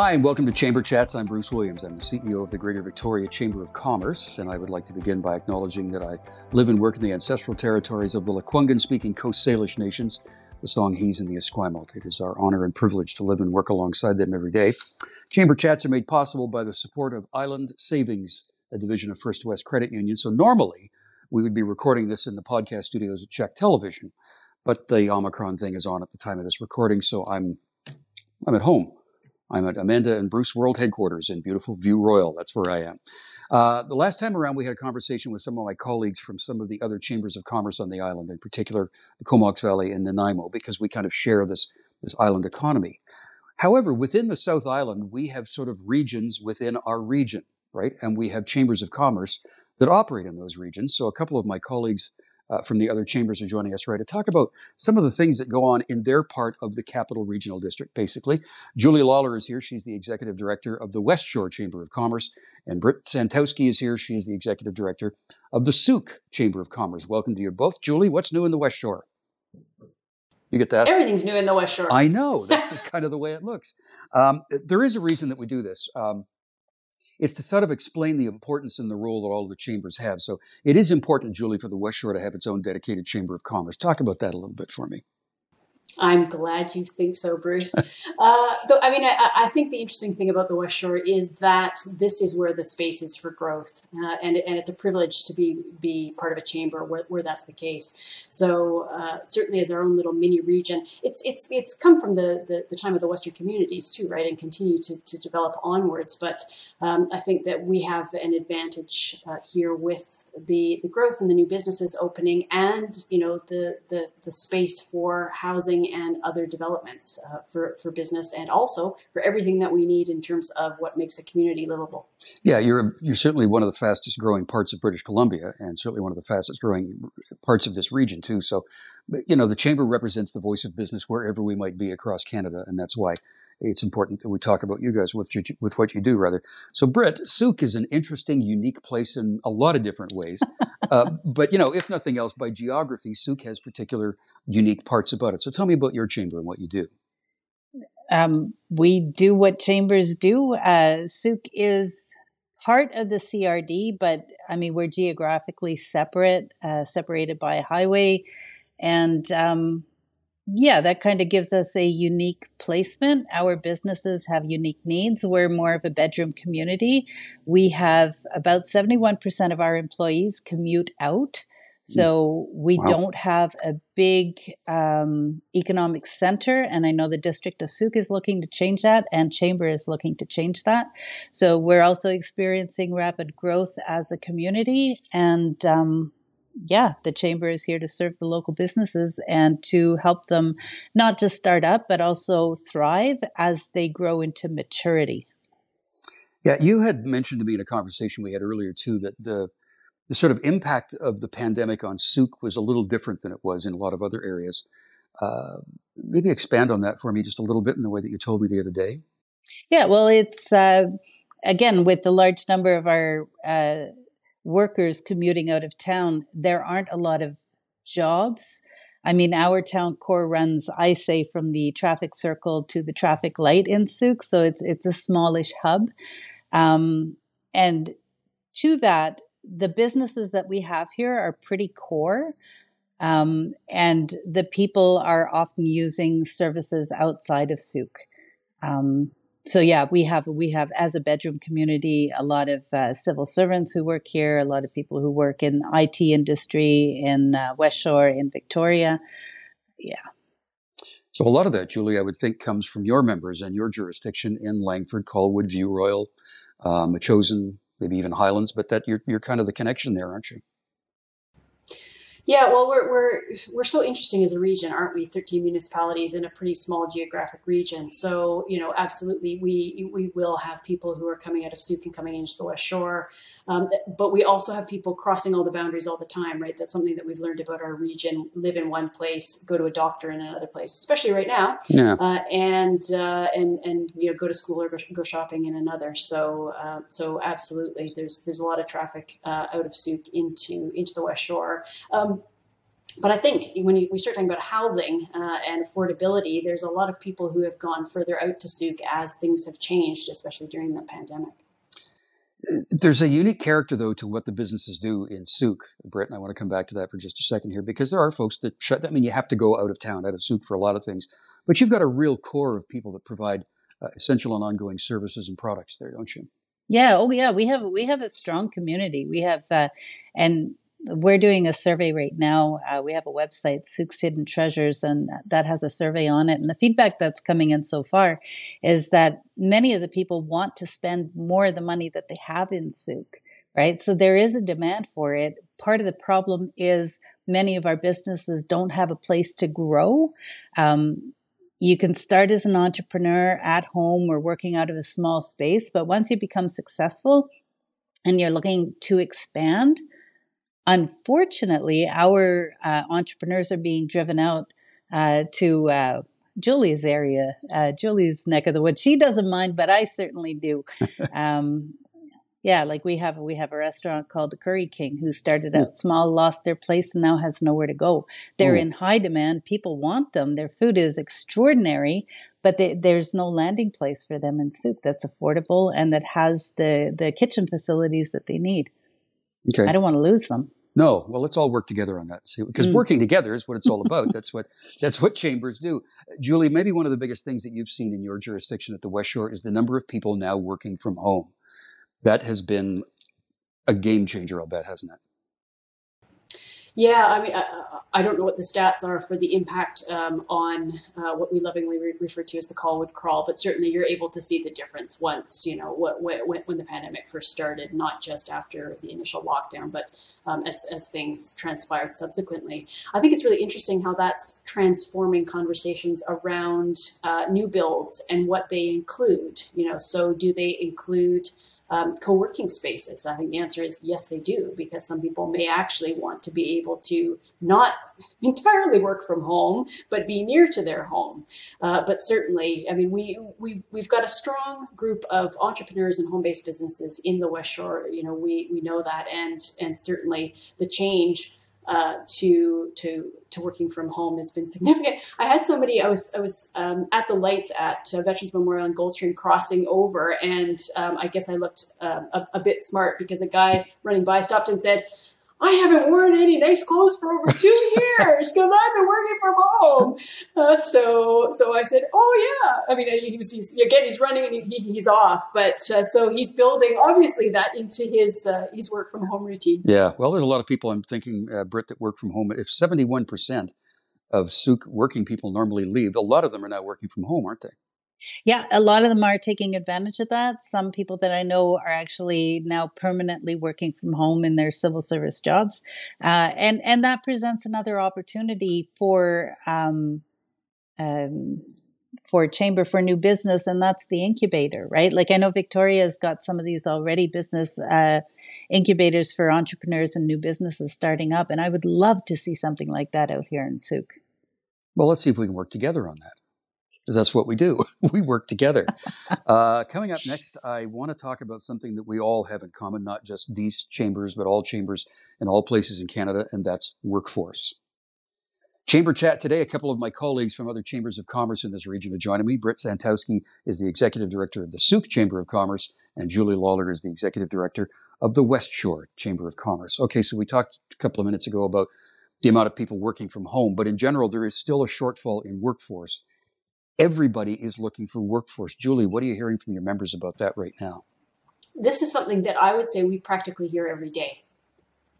Hi, and welcome to Chamber Chats. I'm Bruce Williams. I'm the CEO of the Greater Victoria Chamber of Commerce, and I would like to begin by acknowledging that I live and work in the ancestral territories of the Lekwungen speaking Coast Salish nations, the Songhees and the Esquimalt. It is our honor and privilege to live and work alongside them every day. Chamber Chats are made possible by the support of Island Savings, a division of First West Credit Union. So normally we would be recording this in the podcast studios at CHEK Television, but the Omicron thing is on at the time of this recording, so I'm I'm at home I'm at Amanda and Bruce World Headquarters in beautiful View Royal. That's where I am. Uh, the last time around, we had a conversation with some of my colleagues from some of the other chambers of commerce on the island, in particular the Comox Valley and Nanaimo, because we kind of share this, this island economy. However, within the South Island, we have sort of regions within our region, right? And we have chambers of commerce that operate in those regions. So a couple of my colleagues uh, from the other chambers are joining us right to talk about some of the things that go on in their part of the Capital Regional District, basically. Julie Lawler is here. She's the executive director of the West Shore Chamber of Commerce. And Britt Santowski is here. She is the executive director of the Sooke Chamber of Commerce. Welcome to you both. Julie, what's new in the West Shore? You get that? Everything's new in the West Shore. I know. That's just kind of the way it looks. Um, there is a reason that we do this. Um, is to sort of explain the importance and the role that all the chambers have. So it is important, Julie, for the West Shore to have its own dedicated chamber of commerce. Talk about that a little bit for me. I'm glad you think so, Bruce. uh, though, I mean, I, I, think the interesting thing about the West Shore is that this is where the space is for growth, uh, and and it's a privilege to be be part of a chamber where, where that's the case. So uh, certainly, as our own little mini region, it's it's it's come from the, the, the time of the Western communities too, right, and continue to, to develop onwards. But um, I think that we have an advantage uh, here with the the growth and the new businesses opening, and you know the the the space for housing and other developments uh, for for business, and also for everything that we need in terms of what makes a community livable. Yeah, you're you're certainly one of the fastest growing parts of British Columbia, and certainly one of the fastest growing parts of this region too. So, you know, the chamber represents the voice of business wherever we might be across Canada, and that's why it's important that we talk about you guys with, with what you do, rather. So, Britt, Sooke is an interesting, unique place in a lot of different ways. uh, but, you know, if nothing else, by geography, Sooke has particular unique parts about it. So, tell me about your chamber and what you do. Um, we do what chambers do. Uh, Sooke is part of the CRD, but I mean, we're geographically separate, uh, separated by a highway. And um, yeah, that kind of gives us a unique placement. Our businesses have unique needs. We're more of a bedroom community. We have about 71% of our employees commute out. So we wow. don't have a big um, economic center. And I know the district of Sooke is looking to change that, and Chamber is looking to change that. So we're also experiencing rapid growth as a community. And um, yeah, the chamber is here to serve the local businesses and to help them not just start up, but also thrive as they grow into maturity. Yeah, you had mentioned to me in a conversation we had earlier too that the the sort of impact of the pandemic on Sooke was a little different than it was in a lot of other areas. Uh, maybe expand on that for me just a little bit in the way that you told me the other day. Yeah, well, it's uh, again with the large number of our uh, workers commuting out of town, there aren't a lot of jobs. I mean, our town core runs, I say, from the traffic circle to the traffic light in Sooke, so it's it's a smallish hub. Um, and to that, the businesses that we have here are pretty core. Um, and the people are often using services outside of Sooke. Um, so yeah, we have we have as a bedroom community a lot of uh, civil servants who work here, a lot of people who work in IT industry in uh, West Shore in Victoria. Yeah. So a lot of that, Julie, I would think comes from your members and your jurisdiction in Langford, Colwood, View Royal, um, Chosen, maybe even Highlands. But that you're you're kind of the connection there, aren't you? Yeah, well, we're, we're, we're so interesting as a region, aren't we? 13 municipalities in a pretty small geographic region. So, you know, absolutely, we, we will have people who are coming out of Sooke and coming into the West Shore. Um, but we also have people crossing all the boundaries all the time, right? That's something that we've learned about our region. Live in one place, go to a doctor in another place, especially right now, yeah. Uh, and uh, and and you know go to school or go, shopping in another. So uh, so absolutely, there's there's a lot of traffic uh, out of Sooke into into the West Shore. Um, but I think when you, we start talking about housing uh, and affordability, there's a lot of people who have gone further out to Sooke as things have changed, especially during the pandemic. There's a unique character, though, to what the businesses do in Sooke, Britt, and I want to come back to that for just a second here, because there are folks that shut. I mean, you have to go out of town, out of Sooke for a lot of things, but you've got a real core of people that provide uh, essential and ongoing services and products there, don't you? Yeah. Oh, yeah. We have we have a strong community. We have, uh, and we're doing a survey right now. Uh, we have a website, Sooke's Hidden Treasures, and that has a survey on it. And the feedback that's coming in so far is that many of the people want to spend more of the money that they have in Sooke, right? So there is a demand for it. Part of the problem is many of our businesses don't have a place to grow. Um, you can start as an entrepreneur at home or working out of a small space, but once you become successful and you're looking to expand, Unfortunately, our uh, entrepreneurs are being driven out uh, to uh, Julie's area, uh, Julie's neck of the woods. She doesn't mind, but I certainly do. um, yeah, like we have we have a restaurant called the Curry King, who started out small, lost their place, and now has nowhere to go. They're Ooh. in high demand. People want them. Their food is extraordinary, but they, there's no landing place for them in Sooke that's affordable and that has the the kitchen facilities that they need. Okay. I don't want to lose them. No, well, let's all work together on that. because mm. working together is what it's all about. that's what that's what chambers do. Julie, maybe one of the biggest things that you've seen in your jurisdiction at the West Shore is the number of people now working from home. That has been a game changer, I'll bet, hasn't it? Yeah, I mean, I, I, don't know what the stats are for the impact um, on uh, what we lovingly re- refer to as the Colwood crawl, but certainly you're able to see the difference once, you know, what, when, when the pandemic first started, not just after the initial lockdown, but um, as, as things transpired subsequently. I think it's really interesting how that's transforming conversations around uh, new builds and what they include. You know, so do they include um, co-working spaces? I think the answer is yes, they do, because some people may actually want to be able to not entirely work from home, but be near to their home. Uh, but certainly, I mean, we, we, we've got a strong group of entrepreneurs and home-based businesses in the West Shore. You know, we, we know that, and, and certainly the change uh, to to to working from home has been significant. I had somebody I was I was um, at the lights at uh, Veterans Memorial and Goldstream crossing over, and um, I guess I looked uh, a, a, bit smart because a guy running by stopped and said, I haven't worn any nice clothes for over two years because I've been working from home. Uh, so, so I said, oh yeah. I mean, he was he's, again, he's running and he, he's off, but uh, so he's building obviously that into his uh, his work from home routine. Yeah, well, there's a lot of people I'm thinking, uh, Britt, that work from home. If 71 percent of working people normally leave, a lot of them are now working from home, aren't they? Yeah, a lot of them are taking advantage of that. Some people that I know are actually now permanently working from home in their civil service jobs, uh, and and that presents another opportunity for um, um, for chamber for new business, and that's the incubator, right? Like I know Victoria's got some of these already business. Uh, incubators for entrepreneurs and new businesses starting up. And I would love to see something like that out here in Sooke. Well, let's see if we can work together on that because that's what we do. we work together. uh, coming up next, I want to talk about something that we all have in common, not just these chambers, but all chambers in all places in Canada, and that's workforce. Chamber chat today. A couple of my colleagues from other chambers of commerce in this region are joining me. Britt Santowski is the executive director of the Sooke Chamber of Commerce, and Julie Lawler is the executive director of the West Shore Chamber of Commerce. Okay, so we talked a couple of minutes ago about the amount of people working from home, but in general, there is still a shortfall in workforce everybody is looking for workforce. Julie, what are you hearing from your members about that right now? This is something that I would say we practically hear every day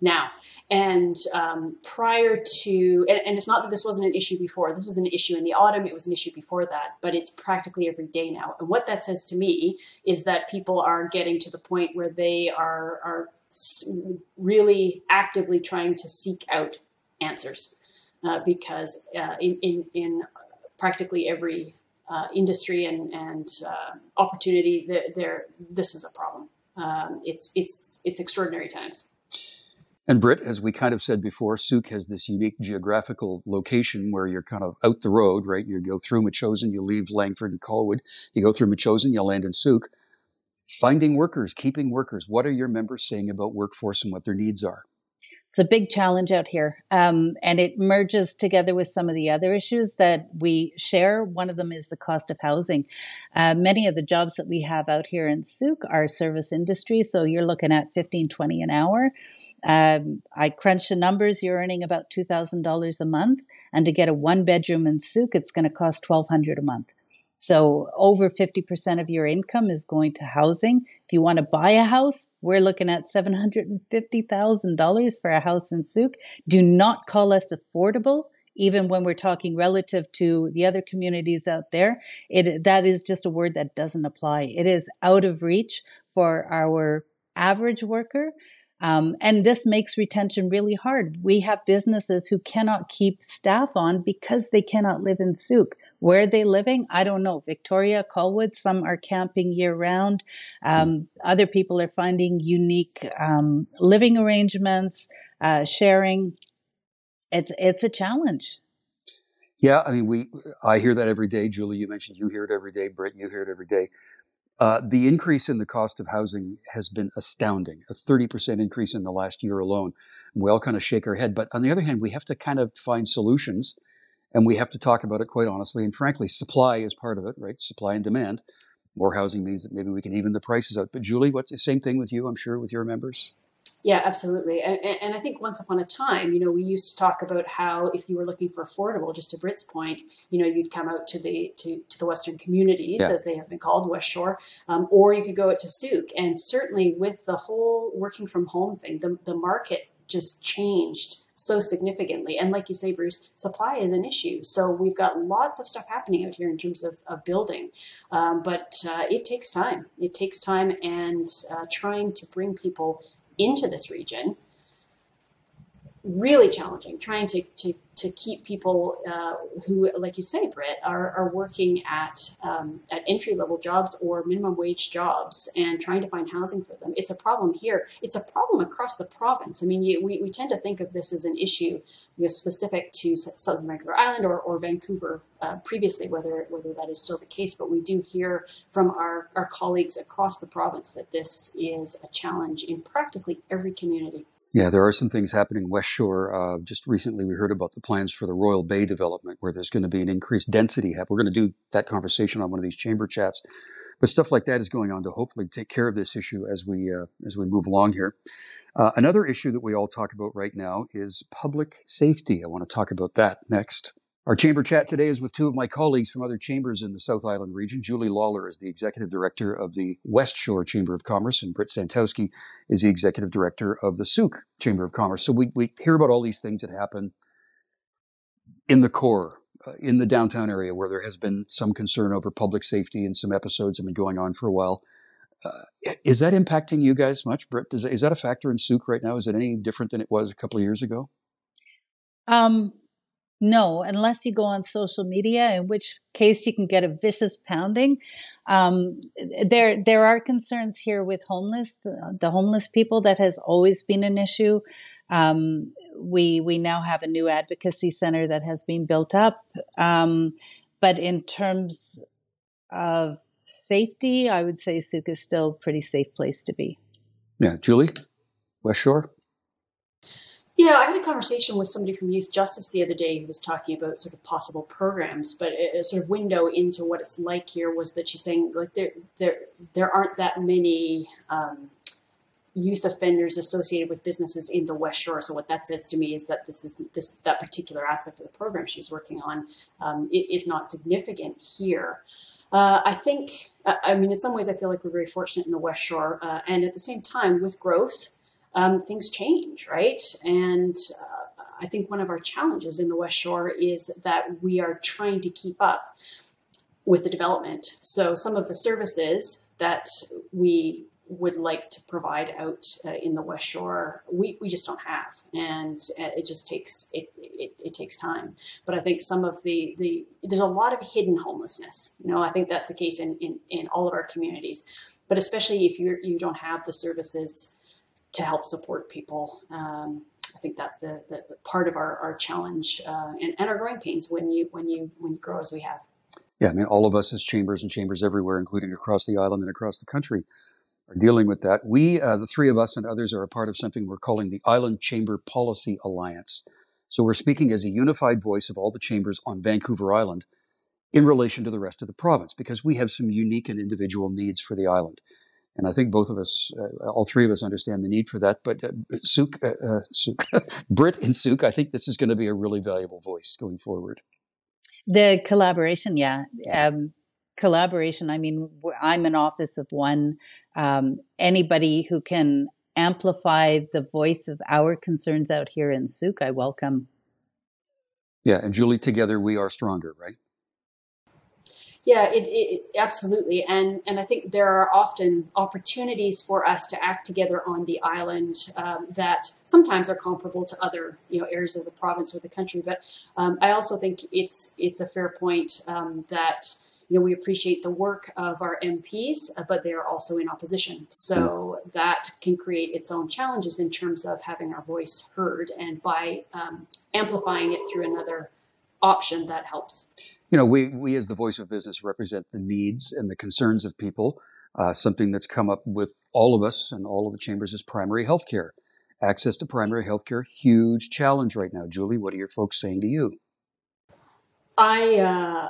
now. And um, prior to, and, and, it's not that this wasn't an issue before, this was an issue in the autumn, it was an issue before that, but it's practically every day now. And what that says to me is that people are getting to the point where they are, are really actively trying to seek out answers. Uh, because uh, in, in, in practically every uh, industry and, and uh, opportunity, there, this is a problem. Um, it's, it's, it's extraordinary times. And Britt, as we kind of said before, Sooke has this unique geographical location where you're kind of out the road, right? You go through Metchosin, you leave Langford and Colwood, you go through Metchosin, you land in Sooke. Finding workers, keeping workers. What are your members saying about workforce and what their needs are? It's a big challenge out here. Um, and it merges together with some of the other issues that we share. One of them is the cost of housing. Uh, many of the jobs that we have out here in Sooke are service industry. So you're looking at 15, 20 an hour. Um, I crunch the numbers. You're earning about $2,000 a month. And to get a one bedroom in Sooke, it's going to cost 1200 a month. So over 50% of your income is going to housing. If you want to buy a house, we're looking at $750,000 for a house in Sooke. Do not call us affordable. Even when we're talking relative to the other communities out there, it, that is just a word that doesn't apply. It is out of reach for our average worker. Um, and this makes retention really hard. We have businesses who cannot keep staff on because they cannot live in Sooke. Where are they living? I don't know. Victoria, Colwood, some are camping year round. Um, other people are finding unique um, living arrangements, uh, sharing. It's it's a challenge. Yeah, I mean, we I hear that every day. Julie, you mentioned you hear it every day. Britt, you hear it every day. Uh, the increase in the cost of housing has been astounding, a 30% increase in the last year alone. We all kind of shake our head. But on the other hand, we have to kind of find solutions and we have to talk about it quite honestly. And frankly, supply is part of it, right? Supply and demand. More housing means that maybe we can even the prices out. But Julie, what the same thing with you, I'm sure, with your members? Yeah, absolutely. And, and, I think once upon a time, you know, we used to talk about how if you were looking for affordable, just to Britt's point, you know, you'd come out to the to, to the Western communities, yeah. as they have been called, West Shore, um, or you could go out to Sooke. And certainly with the whole working from home thing, the, the market just changed so significantly. And like you say, Bruce, supply is an issue. So we've got lots of stuff happening out here in terms of, of building. Um, but uh, it takes time. It takes time and uh, trying to bring people into this region really challenging trying to, to, to keep people uh, who, like you say, Britt, are, are working at, um, at entry level jobs or minimum wage jobs and trying to find housing for them. It's a problem here. It's a problem across the province. I mean, you, we, we tend to think of this as an issue you know, specific to Southern Vancouver Island or, or Vancouver uh, previously, whether, whether that is still the case. But we do hear from our, our colleagues across the province that this is a challenge in practically every community. Yeah, there are some things happening West Shore. Uh, just recently, we heard about the plans for the Royal Bay development, where there's going to be an increased density. We're going to do that conversation on one of these chamber chats, but stuff like that is going on to hopefully take care of this issue as we uh, as we move along here. Uh, another issue that we all talk about right now is public safety. I want to talk about that next. Our chamber chat today is with two of my colleagues from other chambers in the South Island region. Julie Lawler is the executive director of the West Shore Chamber of Commerce, and Britt Santowski is the executive director of the Sooke Chamber of Commerce. So we, we hear about all these things that happen in the core, uh, in the downtown area, where there has been some concern over public safety and some episodes have been going on for a while. Uh, is that impacting you guys much, Britt? Is, is that a factor in Sooke right now? Is it any different than it was a couple of years ago? Um, no, unless you go on social media, in which case you can get a vicious pounding. Um, there, there are concerns here with homeless, the, the, homeless people. That has always been an issue. Um, we we now have a new advocacy center that has been built up, um, but in terms of safety, I would say Sooke is still a pretty safe place to be. Yeah, Julie, West Shore. Yeah, I had a conversation with somebody from Youth Justice the other day who was talking about sort of possible programs, but a, sort of window into what it's like here was that she's saying like there there there aren't that many um, youth offenders associated with businesses in the West Shore. So what that says to me is that this is this that particular aspect of the program she's working on um, is not significant here. Uh, I think, I mean, in some ways, I feel like we're very fortunate in the West Shore, uh, and at the same time, with growth um, things change, right? And uh, I think one of our challenges in the West Shore is that we are trying to keep up with the development. So some of the services that we would like to provide out uh, in the West Shore, we, we just don't have, and uh, it just takes it, it, it takes time. But I think some of the the there's a lot of hidden homelessness. You know, I think that's the case in in, in all of our communities, but especially if you you don't have the services to help support people. Um, I think that's the, the, part of our, our challenge uh, and, and our growing pains when you when you when you grow as we have. Yeah, I mean, all of us as chambers and chambers everywhere, including across the island and across the country, are dealing with that. We, uh, the three of us and others, are a part of something we're calling the Island Chamber Policy Alliance. So we're speaking as a unified voice of all the chambers on Vancouver Island in relation to the rest of the province because we have some unique and individual needs for the island. And I think both of us, uh, all three of us, understand the need for that. But uh, Sooke, uh, uh Sooke Britt and Sooke, I think this is going to be a really valuable voice going forward. The collaboration, yeah. Um, collaboration. I mean, I'm an office of one. Um, anybody who can amplify the voice of our concerns out here in Sooke, I welcome. Yeah, and Julie, together we are stronger, right? Yeah, it, it, absolutely, and and I think there are often opportunities for us to act together on the island um, that sometimes are comparable to other you know areas of the province or the country. But um, I also think it's it's a fair point um, that you know we appreciate the work of our MPs, uh, but they are also in opposition, so that can create its own challenges in terms of having our voice heard, and by um, amplifying it through another option that helps. You know, we, we as the voice of business represent the needs and the concerns of people. Uh, something that's come up with all of us and all of the chambers is primary health care. Access to primary health care, huge challenge right now. Julie, what are your folks saying to you? I, uh,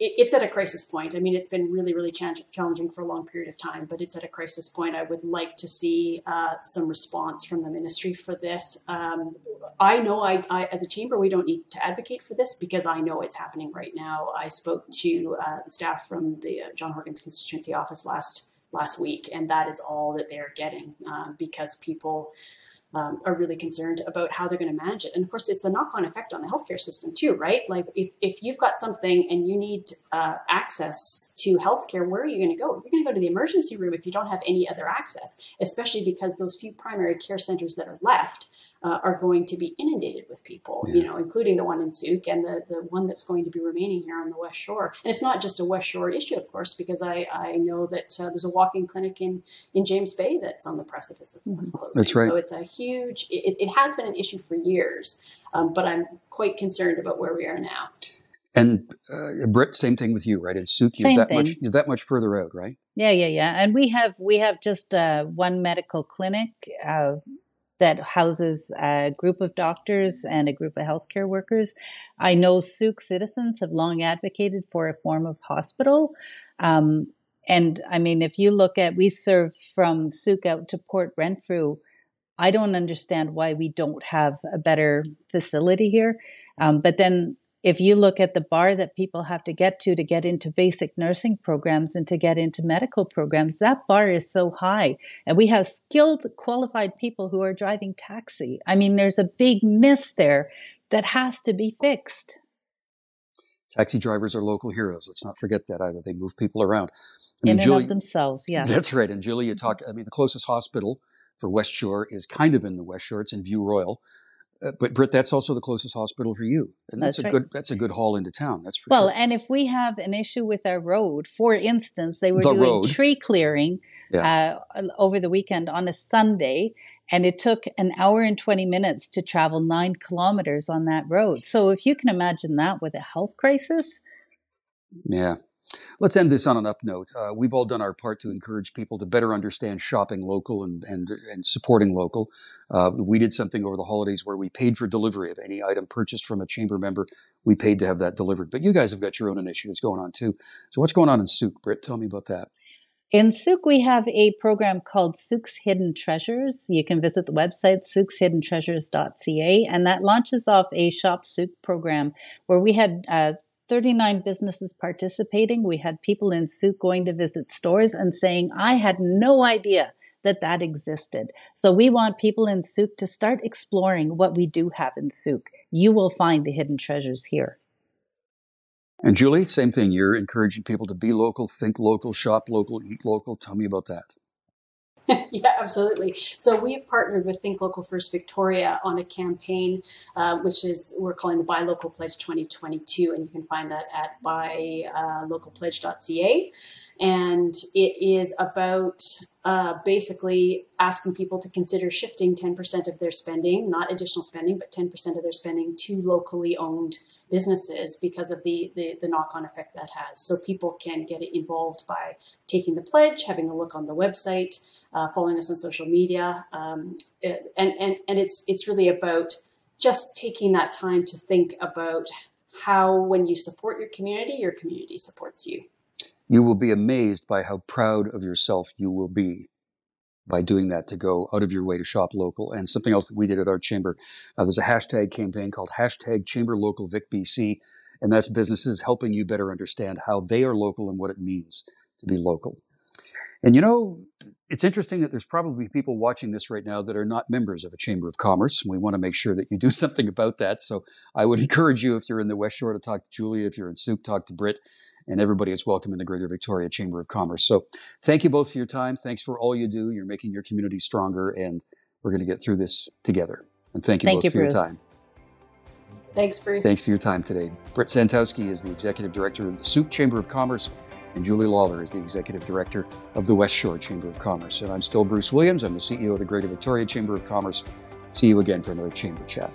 it's at a crisis point. I mean, it's been really, really challenging for a long period of time, but it's at a crisis point. I would like to see uh, some response from the ministry for this. Um, I know, I, I, as a chamber, we don't need to advocate for this because I know it's happening right now. I spoke to uh, staff from the uh, John Horgan's constituency office last last week, and that is all that they're getting uh, because people um, are really concerned about how they're going to manage it. And of course, it's a knock on effect on the healthcare system too, right? Like if, if you've got something and you need uh, access to healthcare, where are you going to go? You're going to go to the emergency room if you don't have any other access, especially because those few primary care centers that are left uh, are going to be inundated with people, yeah. you know, including the one in Sooke and the, the one that's going to be remaining here on the West Shore. And it's not just a West Shore issue, of course, because I, I know that uh, there's a walk-in clinic in, in James Bay that's on the precipice of, of mm-hmm. closing. That's right. So it's a huge, it, it has been an issue for years, um, but I'm quite concerned about where we are now. And uh, Britt, same thing with you, right? In Sooke, you're that thing. much you're that much further out, right? Yeah, yeah, yeah. And we have we have just uh, one medical clinic uh, that houses a group of doctors and a group of healthcare workers. I know Sooke citizens have long advocated for a form of hospital. Um, and I mean, if you look at, we serve from Sooke out to Port Renfrew. I don't understand why we don't have a better facility here. Um, but then if you look at the bar that people have to get to to get into basic nursing programs and to get into medical programs, that bar is so high. And we have skilled, qualified people who are driving taxi. I mean, there's a big miss there that has to be fixed. Taxi drivers are local heroes. Let's not forget that either. They move people around. I mean, In and Julie, of themselves, yes. That's right. And Julie, you talk, I mean, the closest hospital for West Shore is kind of in the West Shore. It's in View Royal. Uh, but Britt, that's also the closest hospital for you, and that's, that's a right. good that's a good haul into town. That's for well. Sure. And if we have an issue with our road, for instance, they were the doing road. tree clearing yeah. uh, over the weekend on a Sunday, and it took an hour and twenty minutes to travel nine kilometers on that road. So if you can imagine that with a health crisis, yeah, Let's end this on an up note. Uh, we've all done our part to encourage people to better understand shopping local and, and, and supporting local. Uh, we did something over the holidays where we paid for delivery of any item purchased from a chamber member. We paid to have that delivered. But you guys have got your own initiatives going on too. So what's going on in Sooke, Britt? Tell me about that. In Sooke, we have a program called Sooke's Hidden Treasures. You can visit the website, sookeshiddentreasures.ca, and that launches off a Shop Sooke program where we had uh, 39 businesses participating. We had people in Sooke going to visit stores and saying, I had no idea that that existed. So we want people in Sooke to start exploring what we do have in Sooke. You will find the hidden treasures here. And Julie, same thing. You're encouraging people to be local, think local, shop local, eat local. Tell me about that. yeah, absolutely. So we've partnered with Think Local First Victoria on a campaign, uh, which is we're calling the Buy Local Pledge 2022, and you can find that at buylocalpledge.ca. Uh, and it is about uh, basically asking people to consider shifting 10% of their spending, not additional spending, but 10% of their spending to locally owned businesses because of the, the, the knock on effect that has. So people can get involved by taking the pledge, having a look on the website, uh, following us on social media. Um, and, and, and it's, it's really about just taking that time to think about how, when you support your community, your community supports you. You will be amazed by how proud of yourself you will be by doing that to go out of your way to shop local. And something else that we did at our chamber, uh, there's a hashtag campaign called hashtag Chamber Local Vic BC, and that's businesses helping you better understand how they are local and what it means to be local. And you know, it's interesting that there's probably people watching this right now that are not members of a Chamber of Commerce. and We want to make sure that you do something about that. So I would encourage you, if you're in the West Shore, to talk to Julia. If you're in Sooke, talk to Britt and everybody is welcome in the Greater Victoria Chamber of Commerce. So thank you both for your time. Thanks for all you do. You're making your community stronger, and we're going to get through this together. And thank you thank both you, for Bruce. your time. Thanks, Bruce. Thanks for your time today. Britt Santowski is the Executive Director of the Sooke Chamber of Commerce, and Julie Lawler is the Executive Director of the West Shore Chamber of Commerce. And I'm still Bruce Williams. I'm the CEO of the Greater Victoria Chamber of Commerce. See you again for another Chamber Chat.